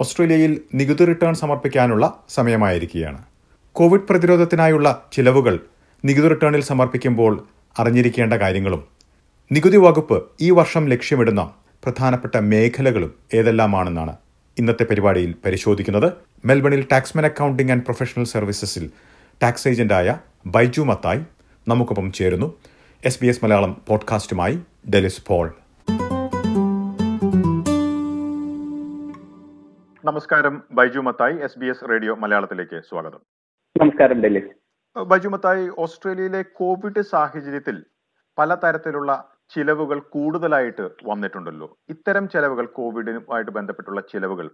ഓസ്ട്രേലിയയിൽ നികുതി റിട്ടേൺ സമർപ്പിക്കാനുള്ള സമയമായിരിക്കുകയാണ്. കോവിഡ് പ്രതിരോധത്തിനായുള്ള ചിലവുകൾ നികുതി റിട്ടേണിൽ സമർപ്പിക്കുമ്പോൾ അറിഞ്ഞിരിക്കേണ്ട കാര്യങ്ങളും നികുതി വകുപ്പ് ഈ വർഷം ലക്ഷ്യമിടുന്ന പ്രധാനപ്പെട്ട മേഖലകളും ഏതെല്ലാമാണെന്നാണ് ഇന്നത്തെ പരിപാടിയിൽ പരിശോധിക്കുന്നത്. മെൽബണിൽ ടാക്സ്മെൻ അക്കൗണ്ടിംഗ് ആൻഡ് പ്രൊഫഷണൽ സർവീസസിൽ ടാക്സ് ഏജന്റായ ബൈജു മത്തായി നമുക്കൊപ്പം ചേരുന്നു. എസ് ബി എസ് മലയാളം പോഡ്കാസ്റ്റുമായി ഡെലിസ് പോൾ. നമസ്കാരം. Baiju Mathai S B S radio മലയാളത്തിലേക്ക് സ്വാഗതം. നമസ്കാരം ഡൽഹി. ബൈജു മത്തായി ഓസ്ട്രേലിയയിലെ കോവിഡ് സാഹചര്യത്തിൽ പലതരത്തിലുള്ള ചിലവുകൾ കൂടുതലായിട്ട് വന്നിട്ടുണ്ടല്ലോ. ഇത്തരം ചെലവുകൾ കോവിഡുമായിട്ട് ബന്ധപ്പെട്ടുള്ള ചിലവുകൾ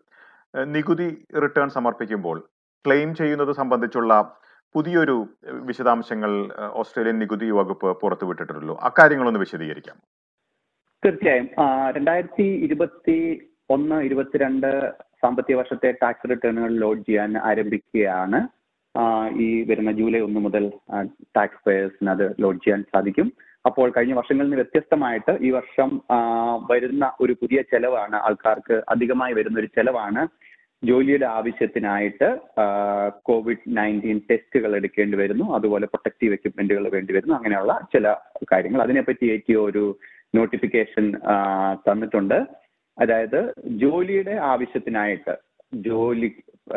നികുതി റിട്ടേൺ സമർപ്പിക്കുമ്പോൾ ക്ലെയിം ചെയ്യുന്നത് സംബന്ധിച്ചുള്ള പുതിയൊരു വിശദാംശങ്ങൾ ഓസ്ട്രേലിയൻ നികുതി വകുപ്പ് പുറത്തുവിട്ടിട്ടുണ്ടല്ലോ. അക്കാര്യങ്ങളൊന്ന് വിശദീകരിക്കാം. തീർച്ചയായും. രണ്ടായിരത്തി ഇരുപത്തി ഒന്ന് ഇരുപത്തിരണ്ട് സാമ്പത്തിക വർഷത്തെ ടാക്സ് റിട്ടേണുകൾ ലോഡ് ചെയ്യാൻ ആരംഭിക്കുകയാണ്. ഈ വരുന്ന ജൂലൈ ഒന്ന് മുതൽ ടാക്സ് പേയേഴ്സിന് അത് ലോഡ് ചെയ്യാൻ സാധിക്കും. അപ്പോൾ കഴിഞ്ഞ വർഷങ്ങളിൽ നിന്ന് വ്യത്യസ്തമായിട്ട് ഈ വർഷം വരുന്ന ഒരു പുതിയ ചെലവാണ് ആൾക്കാർക്ക് അധികമായി വരുന്ന ഒരു ചെലവാണ് ജോലിയുടെ ആവശ്യത്തിനായിട്ട് കോവിഡ് നയന്റീൻ ടെസ്റ്റുകൾ എടുക്കേണ്ടി വരുന്നു. അതുപോലെ പ്രൊട്ടക്റ്റീവ് എക്യുപ്മെന്റുകൾ വേണ്ടി വരുന്നു. അങ്ങനെയുള്ള ചില കാര്യങ്ങൾ. അതിനെപ്പറ്റി ഏറ്റവും ഒരു നോട്ടിഫിക്കേഷൻ തന്നിട്ടുണ്ട്. അതായത് ജോലിയുടെ ആവശ്യത്തിനായിട്ട് ജോലി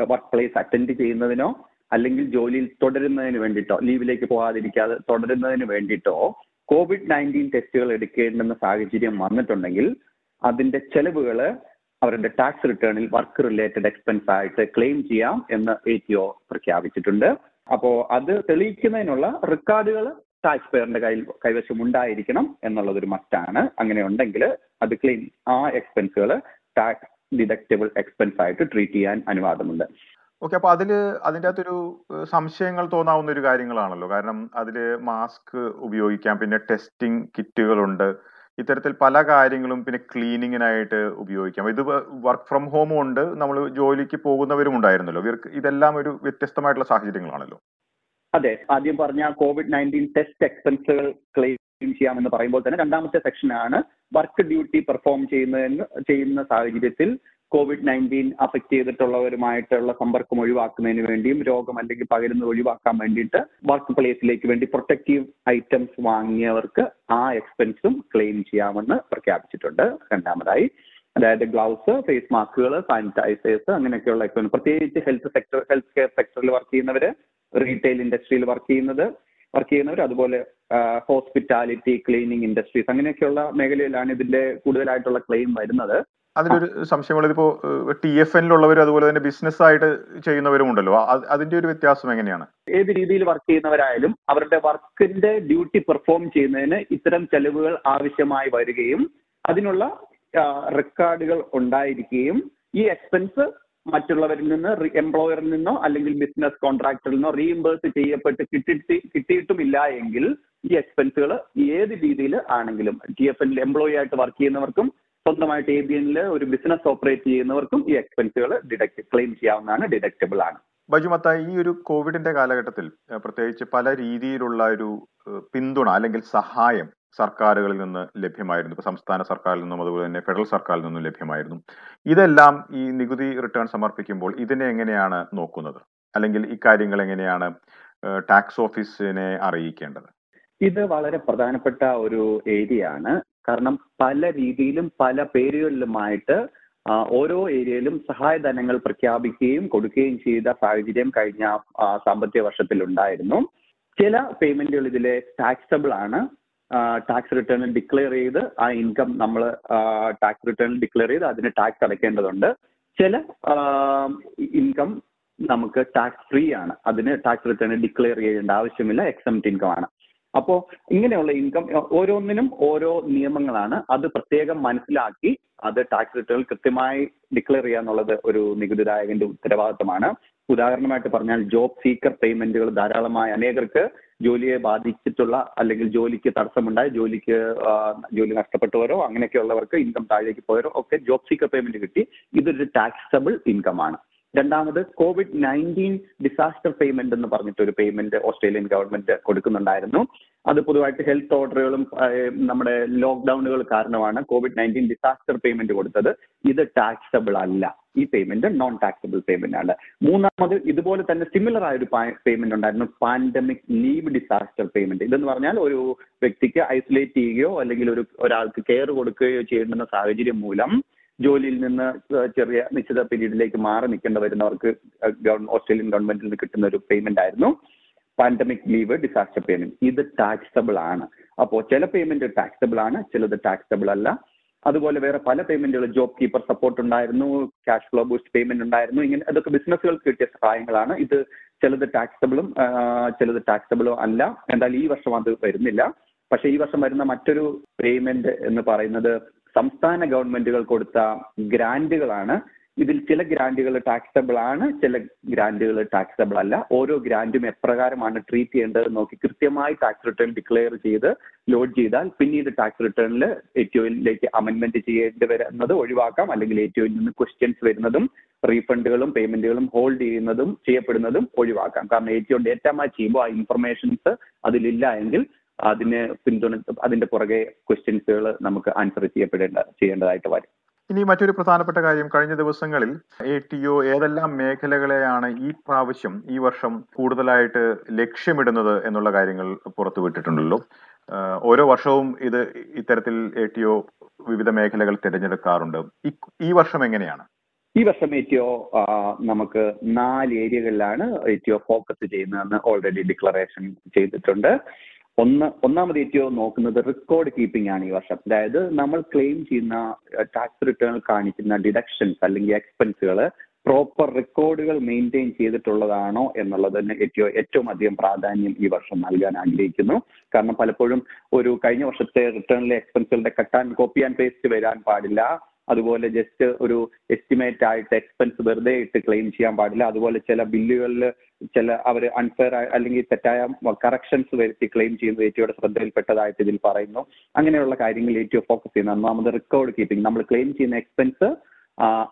വർക്ക് പ്ലേസ് അറ്റൻഡ് ചെയ്യുന്നതിനോ അല്ലെങ്കിൽ ജോലിയിൽ തുടരുന്നതിന് വേണ്ടിയിട്ടോ ലീവിലേക്ക് പോകാതിരിക്കാതെ തുടരുന്നതിന് വേണ്ടിയിട്ടോ കോവിഡ് നയന്റീൻ ടെസ്റ്റുകൾ എടുക്കേണ്ടുന്ന സാഹചര്യം വന്നിട്ടുണ്ടെങ്കിൽ അതിന്റെ ചെലവുകൾ അവരുടെ ടാക്സ് റിട്ടേണിൽ വർക്ക് റിലേറ്റഡ് എക്സ്പെൻസ് ആയിട്ട് ക്ലെയിം ചെയ്യാം എന്ന് എ ടി ഒ പ്രഖ്യാപിച്ചിട്ടുണ്ട്. അപ്പോ അത് തെളിയിക്കുന്നതിനുള്ള റെക്കോർഡുകൾ ടാക്സ് പെയറിന്റെ കയ്യിൽ കൈവശം ഉണ്ടായിരിക്കണം എന്നുള്ളത് ഒരു മസ്റ്റാണ് അങ്ങനെ ഉണ്ടെങ്കിൽ അത് ക്ലെയിം ആ എക്സ്പെൻസുകൾ ടാക്സ് ഡിഡക്റ്റബിൾ എക്സ്പെൻസ് ആയിട്ട് ട്രീറ്റ് ചെയ്യാൻ അനുവാദമുണ്ട്. ഓക്കെ അപ്പൊ അതിൽ അതിന്റെ അകത്തൊരു സംശയങ്ങൾ തോന്നാവുന്ന ഒരു കാര്യങ്ങളാണല്ലോ. കാരണം അതിൽ മാസ്ക് ഉപയോഗിക്കാം പിന്നെ ടെസ്റ്റിംഗ് കിറ്റുകളുണ്ട് ഇത്തരത്തിൽ പല കാര്യങ്ങളും പിന്നെ ക്ലീനിങ്ങിനായിട്ട് ഉപയോഗിക്കാം. ഇത് വർക്ക് ഫ്രം ഹോമും ഉണ്ട്. നമ്മൾ ജോലിക്ക് പോകുന്നവരും ഉണ്ടായിരുന്നല്ലോ. ഇതെല്ലാം ഒരു വ്യത്യസ്തമായിട്ടുള്ള സാഹചര്യങ്ങളാണല്ലോ. അതെ ആദ്യം പറഞ്ഞ കോവിഡ് നയന്റീൻ ടെസ്റ്റ് എക്സ്പെൻസുകൾ ക്ലെയിം ചെയ്യാമെന്ന് പറയുമ്പോൾ തന്നെ രണ്ടാമത്തെ സെക്ഷനാണ് വർക്ക് ഡ്യൂട്ടി പെർഫോം ചെയ്യുന്നതിന് ചെയ്യുന്ന സാഹചര്യത്തിൽ കോവിഡ് നയന്റീൻ അഫക്ട് ചെയ്തിട്ടുള്ളവരുമായിട്ടുള്ള സമ്പർക്കം ഒഴിവാക്കുന്നതിന് വേണ്ടിയും രോഗം അല്ലെങ്കിൽ പകരുന്നത് ഒഴിവാക്കാൻ വേണ്ടിയിട്ട് വർക്ക് പ്ലേസിലേക്ക് വേണ്ടി പ്രൊട്ടക്റ്റീവ് ഐറ്റംസ് വാങ്ങിയവർക്ക് ആ എക്സ്പെൻസും ക്ലെയിം ചെയ്യാമെന്ന് പ്രഖ്യാപിച്ചിട്ടുണ്ട്. രണ്ടാമതായി അതായത് ഗ്ലൗസ് ഫേസ് മാസ്കുകൾ സാനിറ്റൈസേഴ്സ് അങ്ങനെയൊക്കെയുള്ള എക്സ്പെൻസ് പ്രത്യേകിച്ച് ഹെൽത്ത് സെക്ടർ ഹെൽത്ത് കെയർ സെക്ടറിൽ വർക്ക് ചെയ്യുന്നവര് റീറ്റെയിൽ ഇൻഡസ്ട്രിയിൽ വർക്ക് ചെയ്യുന്നത് വർക്ക് ചെയ്യുന്നവർ അതുപോലെ ഹോസ്പിറ്റാലിറ്റി ക്ലീനിങ് ഇൻഡസ്ട്രീസ് അങ്ങനെയൊക്കെയുള്ള മേഖലയിലാണ് ഇതിന്റെ കൂടുതലായിട്ടുള്ള ക്ലെയിം വരുന്നത്. അതിലൊരു സംശയമുള്ളത് ഇപ്പോ ടി എഫ് എന്നിലുള്ളവരും അതുപോലെ തന്നെ ബിസിനസ് ആയിട്ട് ചെയ്യുന്നവരും ഉണ്ടല്ലോ. അതിന്റെ ഒരു വ്യത്യാസം എങ്ങനെയാണ്? ഏത് രീതിയിൽ വർക്ക് ചെയ്യുന്നവരായാലും അവരുടെ വർക്കിന്റെ ഡ്യൂട്ടി പെർഫോം ചെയ്യുന്നതിന് ഇത്തരം ചെലവുകൾ ആവശ്യമായി വരികയും അതിനുള്ള റെക്കോർഡുകൾ ഉണ്ടായിരിക്കുകയും ഈ എക്സ്പെൻസ് മറ്റുള്ളവരിൽ നിന്ന് എംപ്ലോയറിൽ നിന്നോ അല്ലെങ്കിൽ ബിസിനസ് കോൺട്രാക്ടറിൽ നിന്നോ റീഇംബേഴ്സ് ചെയ്യപ്പെട്ട് കിട്ടിയിട്ട് കിട്ടിയിട്ടുമില്ല എങ്കിൽ ഈ എക്സ്പെൻസുകൾ ഏത് രീതിയിൽ ആണെങ്കിലും ടി എഫ് എല്ലിൽ എംപ്ലോയി ആയിട്ട് വർക്ക് ചെയ്യുന്നവർക്കും സ്വന്തമായിട്ട് എ ബി എനിൽ ഒരു ബിസിനസ് ഓപ്പറേറ്റ് ചെയ്യുന്നവർക്കും ഈ എക്സ്പെൻസുകൾ ഡിഡക്ട് ക്ലെയിം ചെയ്യാവുന്നതാണ് ഡിഡക്റ്റബിൾ ആണ്. ബജുമത്ത ഈ ഒരു കോവിഡിന്റെ കാലഘട്ടത്തിൽ പ്രത്യേകിച്ച് പല രീതിയിലുള്ള ഒരു പിന്തുണ അല്ലെങ്കിൽ സഹായം സർക്കാരുകളിൽ നിന്ന് ലഭ്യമായിരുന്നു. ഇപ്പൊ സംസ്ഥാന സർക്കാരിൽ നിന്നും അതുപോലെ തന്നെ ഫെഡറൽ സർക്കാരിൽ നിന്നും ലഭ്യമായിരുന്നു. ഇതെല്ലാം ഈ നികുതി റിട്ടേൺ സമർപ്പിക്കുമ്പോൾ ഇതിനെ എങ്ങനെയാണ് നോക്കുന്നത്? അല്ലെങ്കിൽ ഇക്കാര്യങ്ങൾ എങ്ങനെയാണ് ടാക്സ് ഓഫീസിനെ അറിയിക്കേണ്ടത്? ഇത് വളരെ പ്രധാനപ്പെട്ട ഒരു ഏരിയ ആണ് കാരണം പല രീതിയിലും പല പേരുകളിലുമായിട്ട് ഓരോ ഏരിയയിലും സഹായധനങ്ങൾ പ്രഖ്യാപിക്കുകയും കൊടുക്കുകയും ചെയ്ത സാഹചര്യം കഴിഞ്ഞ സാമ്പത്തിക വർഷത്തിൽ ഉണ്ടായിരുന്നു ചില പേയ്മെന്റുകൾ ഇതിലെ ടാക്സബിൾ ആണ്. ടാക്സ് റിട്ടേണിൽ ഡിക്ലെയർ ചെയ്ത് ആ ഇൻകം നമ്മൾ ടാക്സ് റിട്ടേണിൽ ഡിക്ലെയർ ചെയ്ത് അതിന് ടാക്സ് അടയ്ക്കേണ്ടതുണ്ട്. ചില ഇൻകം നമുക്ക് ടാക്സ് ഫ്രീ ആണ്. അതിന് ടാക്സ് റിട്ടേണിൽ ഡിക്ലെയർ ചെയ്യേണ്ട ആവശ്യമില്ല എക്സംറ്റ് ഇൻകം ആണ്. അപ്പോൾ ഇങ്ങനെയുള്ള ഇൻകം ഓരോന്നിനും ഓരോ നിയമങ്ങളാണ്. അത് പ്രത്യേകം മനസ്സിലാക്കി അത് ടാക്സ് റിട്ടേണിൽ കൃത്യമായി ഡിക്ലെയർ ചെയ്യുക എന്നുള്ളത് ഒരു നികുതിദായകന്റെ ഉത്തരവാദിത്തമാണ്. ഉദാഹരണമായിട്ട് പറഞ്ഞാൽ ജോബ് സീക്കർ പേയ്മെന്റുകൾ ധാരാളമായി അനേകർക്ക് ജോലിയെ ബാധിച്ചിട്ടുള്ള അല്ലെങ്കിൽ ജോലിക്ക് തടസ്സമുണ്ടായ ജോലിക്ക് ജോലി നഷ്ടപ്പെട്ടവരോ അങ്ങനെയൊക്കെയുള്ളവർക്ക് ഇൻകം താഴേക്ക് പോയവരോ ഒക്കെ ജോബ് സീക്കർ പേയ്മെന്റ് കിട്ടി. ഇതൊരു ടാക്സബിൾ ഇൻകം ആണ്. രണ്ടാമത് കോവിഡ് നയന്റീൻ ഡിസാസ്റ്റർ പേയ്മെന്റ് എന്ന് പറഞ്ഞിട്ട് ഒരു പേയ്മെന്റ് ഓസ്ട്രേലിയൻ ഗവൺമെന്റ് കൊടുക്കുന്നുണ്ടായിരുന്നു. അത് പൊതുവായിട്ട് ഹെൽത്ത് ഓർഡറുകളും നമ്മുടെ ലോക്ക്ഡൌണുകൾ കാരണമാണ് കോവിഡ് നയന്റീൻ ഡിസാസ്റ്റർ പേയ്മെന്റ് കൊടുത്തത്. ഇത് ടാക്സബിൾ അല്ല. ഈ പേയ്മെന്റ് നോൺ ടാക്സബിൾ പേയ്മെന്റ് ആണ്. മൂന്നാമത് ഇതുപോലെ തന്നെ സിമിലർ ആയ ഒരു പേയ്മെന്റ് ഉണ്ടായിരുന്നു. പാൻഡമിക് ലീവ് ഡിസാസ്റ്റർ പേയ്മെന്റ് ഇതെന്ന് പറഞ്ഞാൽ ഒരു വ്യക്തിക്ക് ഐസൊലേറ്റ് ചെയ്യുകയോ അല്ലെങ്കിൽ ഒരു ഒരാൾക്ക് കെയർ കൊടുക്കുകയോ ചെയ്യേണ്ടുന്ന സാഹചര്യം മൂലം ജോലിയിൽ നിന്ന് ചെറിയ നിശ്ചിത പീരീഡിലേക്ക് മാറി നിൽക്കേണ്ടി വരുന്നവർക്ക് ഓസ്ട്രേലിയൻ ഗവൺമെന്റിൽ നിന്ന് കിട്ടുന്ന ഒരു പേയ്മെന്റ് ആയിരുന്നു. പാൻഡമിക് ലീവ് ഡിസാസ്റ്റർ പേയ്മെന്റ് ഇത് ടാക്സബിൾ ആണ്. അപ്പോൾ ചില പേയ്മെന്റ് ടാക്സബിൾ ആണ് ചിലത് ടാക്സബിൾ അല്ല. അതുപോലെ വേറെ പല പേയ്മെന്റുകൾ ജോബ് കീപ്പർ സപ്പോർട്ട് ഉണ്ടായിരുന്നു ക്യാഷ് ഫ്ലോ ബൂസ്റ്റ് പേയ്മെന്റ് ഉണ്ടായിരുന്നു. ഇങ്ങനെ അതൊക്കെ ബിസിനസ്സുകൾക്ക് കിട്ടിയ സഹായങ്ങളാണ്. ഇത് ചിലത് ടാക്സബിളും ചിലത് ടാക്സബിളും അല്ല. എന്തായാലും ഈ വർഷം അത് വരുന്നില്ല. പക്ഷേ ഈ വർഷം വരുന്ന മറ്റൊരു പേയ്മെന്റ് എന്ന് പറയുന്നത് സംസ്ഥാന ഗവൺമെന്റുകൾ കൊടുത്ത ഗ്രാന്റുകളാണ് ഇതിൽ ചില ഗ്രാൻഡുകൾ ടാക്സബിൾ ആണ് ചില ഗ്രാൻഡുകൾ ടാക്സബിൾ അല്ല. ഓരോ ഗ്രാൻഡും എപ്രകാരമാണ് ട്രീറ്റ് ചെയ്യേണ്ടത് നോക്കി കൃത്യമായി ടാക്സ് റിട്ടേൺ ഡിക്ലെയർ ചെയ്ത് ലോഡ് ചെയ്താൽ പിന്നീട് ടാക്സ് റിട്ടേണിൽ എറ്റിഒയിലേക്ക് അമെന്റ്മെന്റ് ചെയ്യേണ്ടി വരുന്നത് ഒഴിവാക്കാം. അല്ലെങ്കിൽ എറ്റിഒയിൽ നിന്ന് ക്വസ്റ്റ്യൻസ് വരുന്നതും റീഫണ്ടുകളും പേയ്മെന്റുകളും ഹോൾഡ് ചെയ്യുന്നതും ചെയ്യപ്പെടുന്നതും ഒഴിവാക്കാം. കാരണം എറ്റിഒ ഡേറ്റ മാച്ച് ചെയ്യുമ്പോൾ ആ ഇൻഫർമേഷൻസ് അതിലില്ല എങ്കിൽ അതിന് പിന്തുണ അതിന്റെ പുറകെ ക്വസ്റ്റ്യൻസുകൾ നമുക്ക് ആൻസർ ചെയ്യപ്പെടേണ്ട ചെയ്യേണ്ടതായിട്ട് വരും. ഇനി മറ്റൊരു പ്രധാനപ്പെട്ട കാര്യം. കഴിഞ്ഞ ദിവസങ്ങളിൽ എ ടി ഒ ഏതെല്ലാം മേഖലകളെയാണ് ഈ പ്രാവശ്യം ഈ വർഷം കൂടുതലായിട്ട് ലക്ഷ്യമിടുന്നത് എന്നുള്ള കാര്യങ്ങൾ പുറത്തുവിട്ടിട്ടുണ്ടല്ലോ ഓരോ വർഷവും ഇത് ഇത്തരത്തിൽ എ ടി ഒ വിവിധ മേഖലകൾ തിരഞ്ഞെടുക്കാറുണ്ട്. ഈ വർഷം എങ്ങനെയാണ്? ഈ വർഷം എ ടി ഒ നമുക്ക് നാല് ഏരിയകളിലാണ് എ ടി ഒ ഫോക്കസ് ചെയ്യുന്നതെന്ന് ഓൾറെഡി ഡിക്ലറേഷൻ ചെയ്തിട്ടുണ്ട്. ഒന്ന് ഒന്നാമത് ഏറ്റവും നോക്കുന്നത് റെക്കോർഡ് കീപ്പിംഗ് ആണ് ഈ വർഷം. അതായത് നമ്മൾ ക്ലെയിം ചെയ്യുന്ന ടാക്സ് റിട്ടേൺ കാണിക്കുന്ന ഡിഡക്ഷൻസ് അല്ലെങ്കിൽ എക്സ്പെൻസുകൾ പ്രോപ്പർ റെക്കോർഡുകൾ മെയിന്റെയിൻ ചെയ്തിട്ടുള്ളതാണോ എന്നുള്ളതിന് ഏറ്റവും ഏറ്റവും അധികം പ്രാധാന്യം ഈ വർഷം നൽകാൻ ആഗ്രഹിക്കുന്നു. കാരണം പലപ്പോഴും ഒരു കഴിഞ്ഞ വർഷത്തെ റിട്ടേണിലെ എക്സ്പെൻസുകളുടെ cut and copy and paste വരാൻ പാടില്ല. അതുപോലെ ജസ്റ്റ് ഒരു എസ്റ്റിമേറ്റ് ആയിട്ട് എക്സ്പെൻസ് വെറുതെ ഇട്ട് ക്ലെയിം ചെയ്യാൻ പാടില്ല. അതുപോലെ ചില ബില്ലുകളിൽ ചില അവർ അൺഫെയർ അല്ലെങ്കിൽ തെറ്റായ കറക്ഷൻസ് വരുത്തി ക്ലെയിം ചെയ്യുന്നത് ഏറ്റവും ശ്രദ്ധയിൽപ്പെട്ടതായിട്ട് ഇതിൽ പറയുന്നു. അങ്ങനെയുള്ള കാര്യങ്ങൾ ഏറ്റവും ഫോക്കസ് ചെയ്യുന്നത് ഒന്നാമത് റെക്കോർഡ് കീപ്പിംഗ് നമ്മൾ ക്ലെയിം ചെയ്യുന്ന എക്സ്പെൻസ്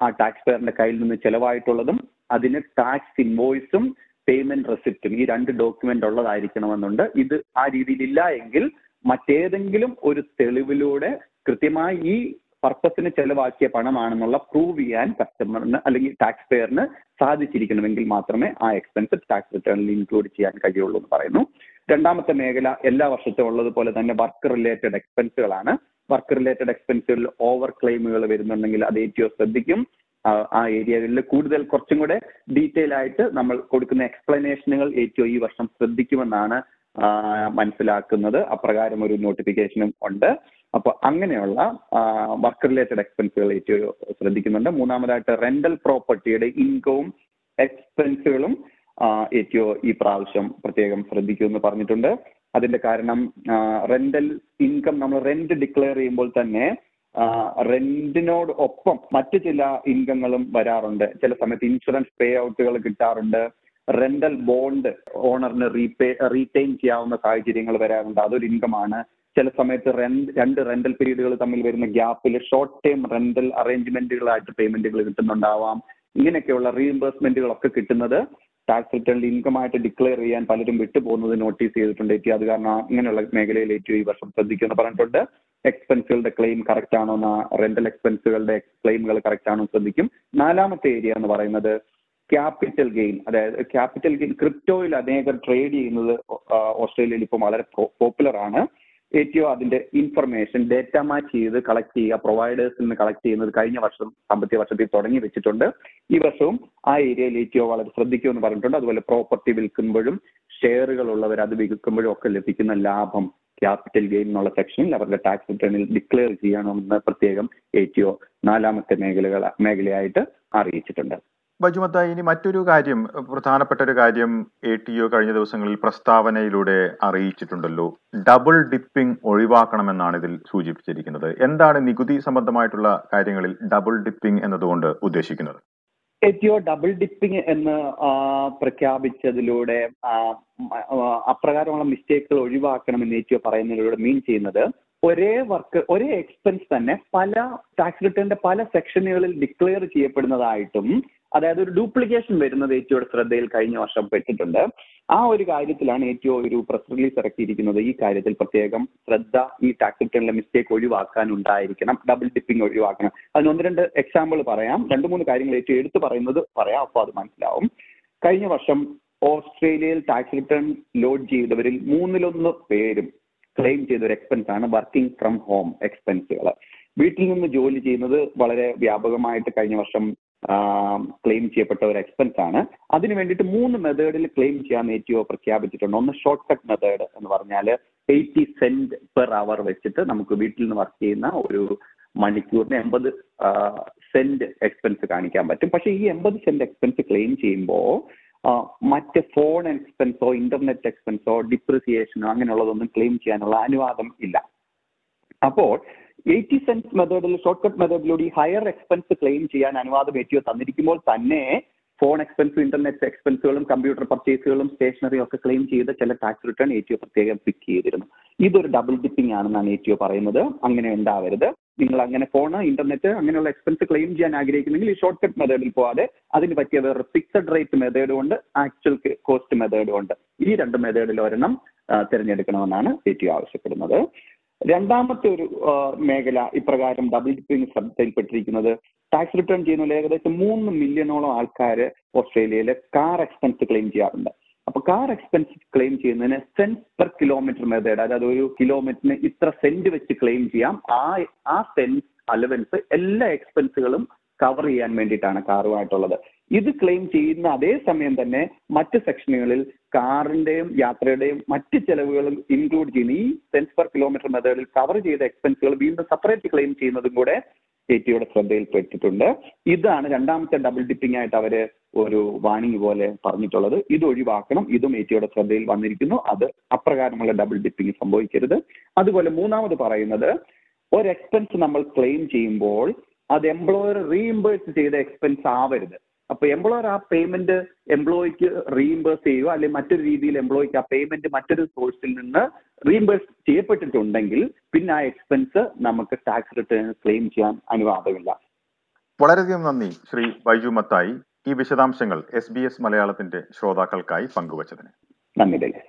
ആ ടാക്സ് പെയറിന്റെ കയ്യിൽ നിന്ന് ചെലവായിട്ടുള്ളതും അതിന് ടാക്സ് ഇൻവോയ്സും പേയ്മെന്റ് റെസിപ്റ്റും ഈ രണ്ട് ഡോക്യുമെന്റ് ഉള്ളതായിരിക്കണമെന്നുണ്ട്. ഇത് ആ രീതിയിലില്ല എങ്കിൽ മറ്റേതെങ്കിലും ഒരു തെളിവിലൂടെ കൃത്യമായി ഈ പർപ്പസിന് ചെലവാക്കിയ പണമാണെന്നുള്ള പ്രൂവ് ചെയ്യാൻ കസ്റ്റമറിന് അല്ലെങ്കിൽ ടാക്സ് പെയറിന് സാധിച്ചിരിക്കണമെങ്കിൽ മാത്രമേ ആ എക്സ്പെൻസ് ടാക്സ് റിട്ടേണിൽ ഇൻക്ലൂഡ് ചെയ്യാൻ കഴിയുള്ളൂ എന്ന് പറയുന്നു. രണ്ടാമത്തെ മേഖല എല്ലാ വർഷത്തും ഉള്ളതുപോലെ തന്നെ വർക്ക് റിലേറ്റഡ് എക്സ്പെൻസുകളാണ് വർക്ക് റിലേറ്റഡ് എക്സ്പെൻസുകളിൽ ഓവർ ക്ലെയിമുകൾ വരുന്നുണ്ടെങ്കിൽ അത് ഏറ്റവും ശ്രദ്ധിക്കും. ആ ഏരിയകളിൽ കൂടുതൽ കുറച്ചും കൂടെ ഡീറ്റെയിൽ ആയിട്ട് നമ്മൾ കൊടുക്കുന്ന എക്സ്പ്ലനേഷനുകൾ ഏറ്റവും ഈ വർഷം ശ്രദ്ധിക്കുമെന്നാണ് മനസ്സിലാക്കുന്നത് അപ്രകാരം ഒരു നോട്ടിഫിക്കേഷനും ഉണ്ട്. അപ്പൊ അങ്ങനെയുള്ള വർക്ക് റിലേറ്റഡ് എക്സ്പെൻസുകൾ ഏറ്റവും ശ്രദ്ധിക്കുന്നുണ്ട്. മൂന്നാമതായിട്ട് റെന്റൽ പ്രോപ്പർട്ടിയുടെ ഇൻകവും എക്സ്പെൻസുകളും ഏറ്റവും ഈ പ്രാവശ്യം പ്രത്യേകം ശ്രദ്ധിക്കുമെന്ന് പറഞ്ഞിട്ടുണ്ട്. അതിന്റെ കാരണം റെന്റൽ ഇൻകം നമ്മൾ റെന്റ് ഡിക്ലെയർ ചെയ്യുമ്പോൾ തന്നെ റെന്റിനോട് ഒപ്പം മറ്റു ചില ഇൻകങ്ങളും വരാറുണ്ട്. ചില സമയത്ത് ഇൻഷുറൻസ് പേ ഔട്ടുകൾ കിട്ടാറുണ്ട്. റെന്റൽ ബോണ്ട് ഓണറിന് റീപേ റീറ്റെയിൻ ചെയ്യാവുന്ന സാഹചര്യങ്ങൾ വരാറുണ്ട്. അതൊരു ഇൻകമാണ് ചില സമയത്ത് റെന്റ് രണ്ട് റെന്റൽ പീരീഡുകൾ തമ്മിൽ വരുന്ന ഗ്യാപ്പിൽ ഷോർട്ട് ടേം റെന്റൽ അറേഞ്ച്മെന്റുകളായിട്ട് പേയ്മെന്റുകൾ കിട്ടുന്നുണ്ടാവാം. ഇങ്ങനെയൊക്കെയുള്ള റീഇംബേഴ്സ്മെന്റുകളൊക്കെ കിട്ടുന്നത് ടാക്സ് റിട്ടേണിൽ ഇൻകം ആയിട്ട് ഡിക്ലെയർ ചെയ്യാൻ പലരും വിട്ടുപോകുന്നത് നോട്ടീസ് ചെയ്തിട്ടുണ്ട്. ഏറ്റവും അത് കാരണം ഇങ്ങനെയുള്ള മേഖലയിൽ ഏറ്റവും ഈ വർഷം ശ്രദ്ധിക്കുമെന്ന് പറഞ്ഞിട്ടുണ്ട്. എക്സ്പെൻസുകളുടെ ക്ലെയിം കറക്റ്റ് ആണോ റെന്റൽ എക്സ്പെൻസുകളുടെ ക്ലെയിമുകൾ കറക്റ്റ് ആണോ ശ്രദ്ധിക്കും. നാലാമത്തെ ഏരിയ എന്ന് പറയുന്നത് ക്യാപിറ്റൽ ഗെയിൻ അതായത് ക്യാപിറ്റൽ ഗെയിൻ ക്രിപ്റ്റോയിൽ അനേകം ട്രേഡ് ചെയ്യുന്നത് ഓസ്ട്രേലിയയിൽ ഇപ്പോൾ വളരെ പോപ്പുലർ ആണ്. ഏറ്റവും അതിന്റെ ഇൻഫർമേഷൻ ഡേറ്റ മാച്ച് ചെയ്ത് കളക്ട് ചെയ്യുക പ്രൊവൈഡേഴ്സിൽ നിന്ന് കളക്ട് ചെയ്യുന്നത് കഴിഞ്ഞ വർഷം സാമ്പത്തിക വർഷത്തിൽ തുടങ്ങി വെച്ചിട്ടുണ്ട്. ഈ വർഷവും ആ ഏരിയയിൽ ഏറ്റവും വളരെ ശ്രദ്ധിക്കുമെന്ന് പറഞ്ഞിട്ടുണ്ട്. അതുപോലെ പ്രോപ്പർട്ടി വിൽക്കുമ്പോഴും ഷെയറുകൾ ഉള്ളവർ അത് വിൽക്കുമ്പോഴും ഒക്കെ ലഭിക്കുന്ന ലാഭം ക്യാപിറ്റൽ ഗെയിൻ എന്നുള്ള സെക്ഷനിൽ അവരുടെ ടാക്സ് റിട്ടേണിൽ ഡിക്ലെയർ ചെയ്യണമെന്ന് പ്രത്യേകം ഏറ്റവും നാലാമത്തെ മേഖലകൾ മേഖലയായിട്ട് അറിയിച്ചിട്ടുണ്ട്. ബജുമത്ത ഇനി മറ്റൊരു കാര്യം പ്രധാനപ്പെട്ട ഒരു കാര്യം എ ടി ഒ കഴിഞ്ഞ ദിവസങ്ങളിൽ പ്രസ്താവനയിലൂടെ അറിയിച്ചിട്ടുണ്ടല്ലോ. ഡബിൾ ഡിപ്പിംഗ് ഒഴിവാക്കണമെന്നാണ് ഇതിൽ സൂചിപ്പിച്ചിരിക്കുന്നത്. എന്താണ് നികുതി സംബന്ധമായിട്ടുള്ള കാര്യങ്ങളിൽ ഡബിൾ ഡിപ്പിംഗ് എന്നതുകൊണ്ട് ഉദ്ദേശിക്കുന്നത്? A T O double dipping എന്ന് പ്രഖ്യാപിച്ചതിലൂടെ അപ്രകാരമുള്ള മിസ്റ്റേക്കുകൾ ഒഴിവാക്കണമെന്ന് എ ടി ഒ പറയുന്നതിലൂടെ മീൻ ചെയ്യുന്നത് ഒരേ വർക്ക് ഒരേ എക്സ്പെൻസ് തന്നെ പല ടാക്സ് റിട്ടേണിന്റെ പല സെക്ഷനുകളിൽ ഡിക്ലെയർ ചെയ്യപ്പെടുന്നതായിട്ടും അതായത് ഒരു ഡ്യൂപ്ലിക്കേഷൻ വരുന്നത് ഏറ്റവും ശ്രദ്ധയിൽ കഴിഞ്ഞ വർഷം പെട്ടിട്ടുണ്ട്. ആ ഒരു കാര്യത്തിലാണ് ഏറ്റവും ഒരു പ്രസ് റിലീസ് ഇറക്കിയിരിക്കുന്നത്. ഈ കാര്യത്തിൽ പ്രത്യേകം ശ്രദ്ധ ഈ റിട്ടേണിലെ മിസ്റ്റേക്ക് ഒഴിവാക്കാൻ ഉണ്ടായിരിക്കണം ഡബിൾ ടിപ്പിംഗ് ഒഴിവാക്കണം. അതിന് ഒന്ന് രണ്ട് എക്സാമ്പിൾ പറയാം. രണ്ട് മൂന്ന് കാര്യങ്ങൾ ഏറ്റവും എടുത്തു പറയുന്നത് പറയാം. അപ്പോൾ അത് മനസ്സിലാവും. കഴിഞ്ഞ വർഷം ഓസ്ട്രേലിയയിൽ ടാക്സ് റിട്ടേൺ ലോഡ് ചെയ്തവരിൽ മൂന്നിലൊന്ന് പേരും ക്ലെയിം ചെയ്ത ഒരു എക്സ്പെൻസ് ആണ് വർക്കിംഗ് ഫ്രം ഹോം എക്സ്പെൻസുകൾ വീട്ടിൽ നിന്ന് ജോലി ചെയ്യുന്നത് വളരെ വ്യാപകമായിട്ട് കഴിഞ്ഞ വർഷം ക്ലെയിം ചെയ്യപ്പെട്ട ഒരു എക്സ്പെൻസ് ആണ്. അതിന് വേണ്ടിയിട്ട് മൂന്ന് മെത്തേഡിൽ ക്ലെയിം ചെയ്യാൻ എറ്റിഒ പ്രഖ്യാപിച്ചിട്ടുണ്ട്. ഒന്ന് ഷോർട്ട് കട്ട് മെത്തേഡ് എന്ന് പറഞ്ഞാൽ എയ്റ്റി സെന്റ് പെർ അവർ വെച്ചിട്ട് നമുക്ക് വീട്ടിൽ നിന്ന് വർക്ക് ചെയ്യുന്ന ഒരു മണിക്കൂറിന് എൺപത് സെന്റ് എക്സ്പെൻസ് കാണിക്കാൻ പറ്റും. പക്ഷേ ഈ എൺപത് സെന്റ് എക്സ്പെൻസ് ക്ലെയിം ചെയ്യുമ്പോൾ മറ്റ് ഫോൺ എക്സ്പെൻസോ ഇന്റർനെറ്റ് എക്സ്പെൻസോ ഡിപ്രിസിയേഷനോ അങ്ങനെയുള്ളതൊന്നും ക്ലെയിം ചെയ്യാനുള്ള അനുവാദം ഇല്ല. അപ്പോൾ എയ്റ്റി സെൻസ് മെത്തേഡിൽ ഷോർട്ട് കട്ട് മെത്തേഡിലൂടെ ഈ ഹയർ എക്സ്പെൻസ് ക്ലെയിം ചെയ്യാൻ അനുവാദം എറ്റിയോ തന്നിരിക്കുമ്പോൾ തന്നെ ഫോൺ എക്സ്പെൻസ് ഇന്റർനെറ്റ് എക്സ്പെൻസുകളും കമ്പ്യൂട്ടർ പർച്ചേസുകളും സ്റ്റേഷനറിയും ഒക്കെ ക്ലെയിം ചെയ്ത ചില ടാക്സ് റിട്ടേൺ എറ്റിയോ പ്രത്യേകം പിക്ക് ചെയ്തിരുന്നു. ഇതൊരു ഡബിൾ ഡിപ്പിംഗ് ആണെന്നാണ് എറ്റിയോ പറയുന്നത്. അങ്ങനെ ഉണ്ടാവരുത്. നിങ്ങൾ അങ്ങനെ ഫോൺ ഇന്റർനെറ്റ് അങ്ങനെയുള്ള എക്സ്പെൻസ് ക്ലെയിം ചെയ്യാൻ ആഗ്രഹിക്കുന്നെങ്കിൽ ഈ ഷോർട്ട് കട്ട് മെത്തേഡിൽ പോവാതെ അതിന് പറ്റിയ വേറെ ഫിക്സഡ് റേറ്റ് മെത്തേഡും ഉണ്ട് ആക്ച്വൽ കോസ്റ്റ് മെത്തേഡും ഉണ്ട്. ഈ രണ്ട് മെത്തേഡിൽ ഒരെണ്ണം തിരഞ്ഞെടുക്കണമെന്നാണ് എറ്റിയോ ആവശ്യപ്പെടുന്നത്. രണ്ടാമത്തെ ഒരു മേഖല ഇപ്രകാരം ഡബിൾ ഡിപ്പിംഗ് ശ്രദ്ധയിൽപ്പെട്ടിരിക്കുന്നത്. ടാക്സ് റിട്ടേൺ ചെയ്യുന്ന ഏകദേശം മൂന്ന് മില്യണോളം ആൾക്കാർ ഓസ്ട്രേലിയയിലെ കാർ എക്സ്പെൻസ് ക്ലെയിം ചെയ്യാറുണ്ട്. അപ്പൊ കാർ എക്സ്പെൻസ് ക്ലെയിം ചെയ്യുന്നതിന് സെൻസ് പെർ കിലോമീറ്റർ മെത്തേഡ് അതായത് ഒരു കിലോമീറ്ററിന് ഇത്ര സെന്റ് വെച്ച് ക്ലെയിം ചെയ്യാം. ആ ആ സെൻസ് അലവൻസ് എല്ലാ എക്സ്പെൻസുകളും കവർ ചെയ്യാൻ വേണ്ടിയിട്ടാണ് കാറുമായിട്ടുള്ളത് ഇത് ക്ലെയിം ചെയ്യുന്ന അതേ സമയം തന്നെ മറ്റ് സെക്ഷനുകളിൽ കാറിന്റെയും യാത്രയുടെയും മറ്റ് ചെലവുകളും ഇൻക്ലൂഡ് ചെയ്യുന്ന. ഈ സെൻസ് പെർ കിലോമീറ്റർ മെത്തേഡിൽ കവർ ചെയ്ത എക്സ്പെൻസുകൾ വീണ്ടും സെപ്പറേറ്റ് ക്ലെയിം ചെയ്യുന്നതും കൂടെ ചേറ്റിയുടെ ശ്രദ്ധയിൽപ്പെട്ടിട്ടുണ്ട് ഇതാണ് രണ്ടാമത്തെ ഡബിൾ ഡിപ്പിംഗ് ആയിട്ട് അവർ ഒരു വാണിംഗ് പോലെ പറഞ്ഞിട്ടുള്ളത്. ഇത് ഒഴിവാക്കണം. ഇതും ഏറ്റിയുടെ ശ്രദ്ധയിൽ വന്നിരിക്കുന്നു. അത് അപ്രകാരമുള്ള ഡബിൾ ഡിപ്പിംഗ് സംഭവിക്കരുത്. അതുപോലെ മൂന്നാമത് പറയുന്നത് ഒരു എക്സ്പെൻസ് നമ്മൾ ക്ലെയിം ചെയ്യുമ്പോൾ അത് എംപ്ലോയർ റീഇംബേഴ്സ് ചെയ്ത എക്സ്പെൻസ് ആവരുത്. അപ്പൊ എംപ്ലോയർ ആ പേയ്മെന്റ് എംപ്ലോയിക്ക് റീഇംബേഴ്സ് ചെയ്യുക അല്ലെങ്കിൽ മറ്റൊരു രീതിയിൽ എംപ്ലോയിക്ക് ആ പേയ്മെന്റ് മറ്റൊരു സോഴ്സിൽ നിന്ന് റീഇംബേഴ്സ് ചെയ്യപ്പെട്ടിട്ടുണ്ടെങ്കിൽ പിന്നെ ആ എക്സ്പെൻസ് നമുക്ക് ടാക്സ് റിട്ടേൺ ക്ലെയിം ചെയ്യാൻ അനുവാദമില്ല. വളരെയധികം നന്ദി ശ്രീ ബൈജു മത്തായി. ഈ വിശദാംശങ്ങൾ എസ് ബി എസ് മലയാളത്തിന്റെ ശ്രോതാക്കൾക്കായി പങ്കുവച്ചതിന്. നന്ദി ഡേസ്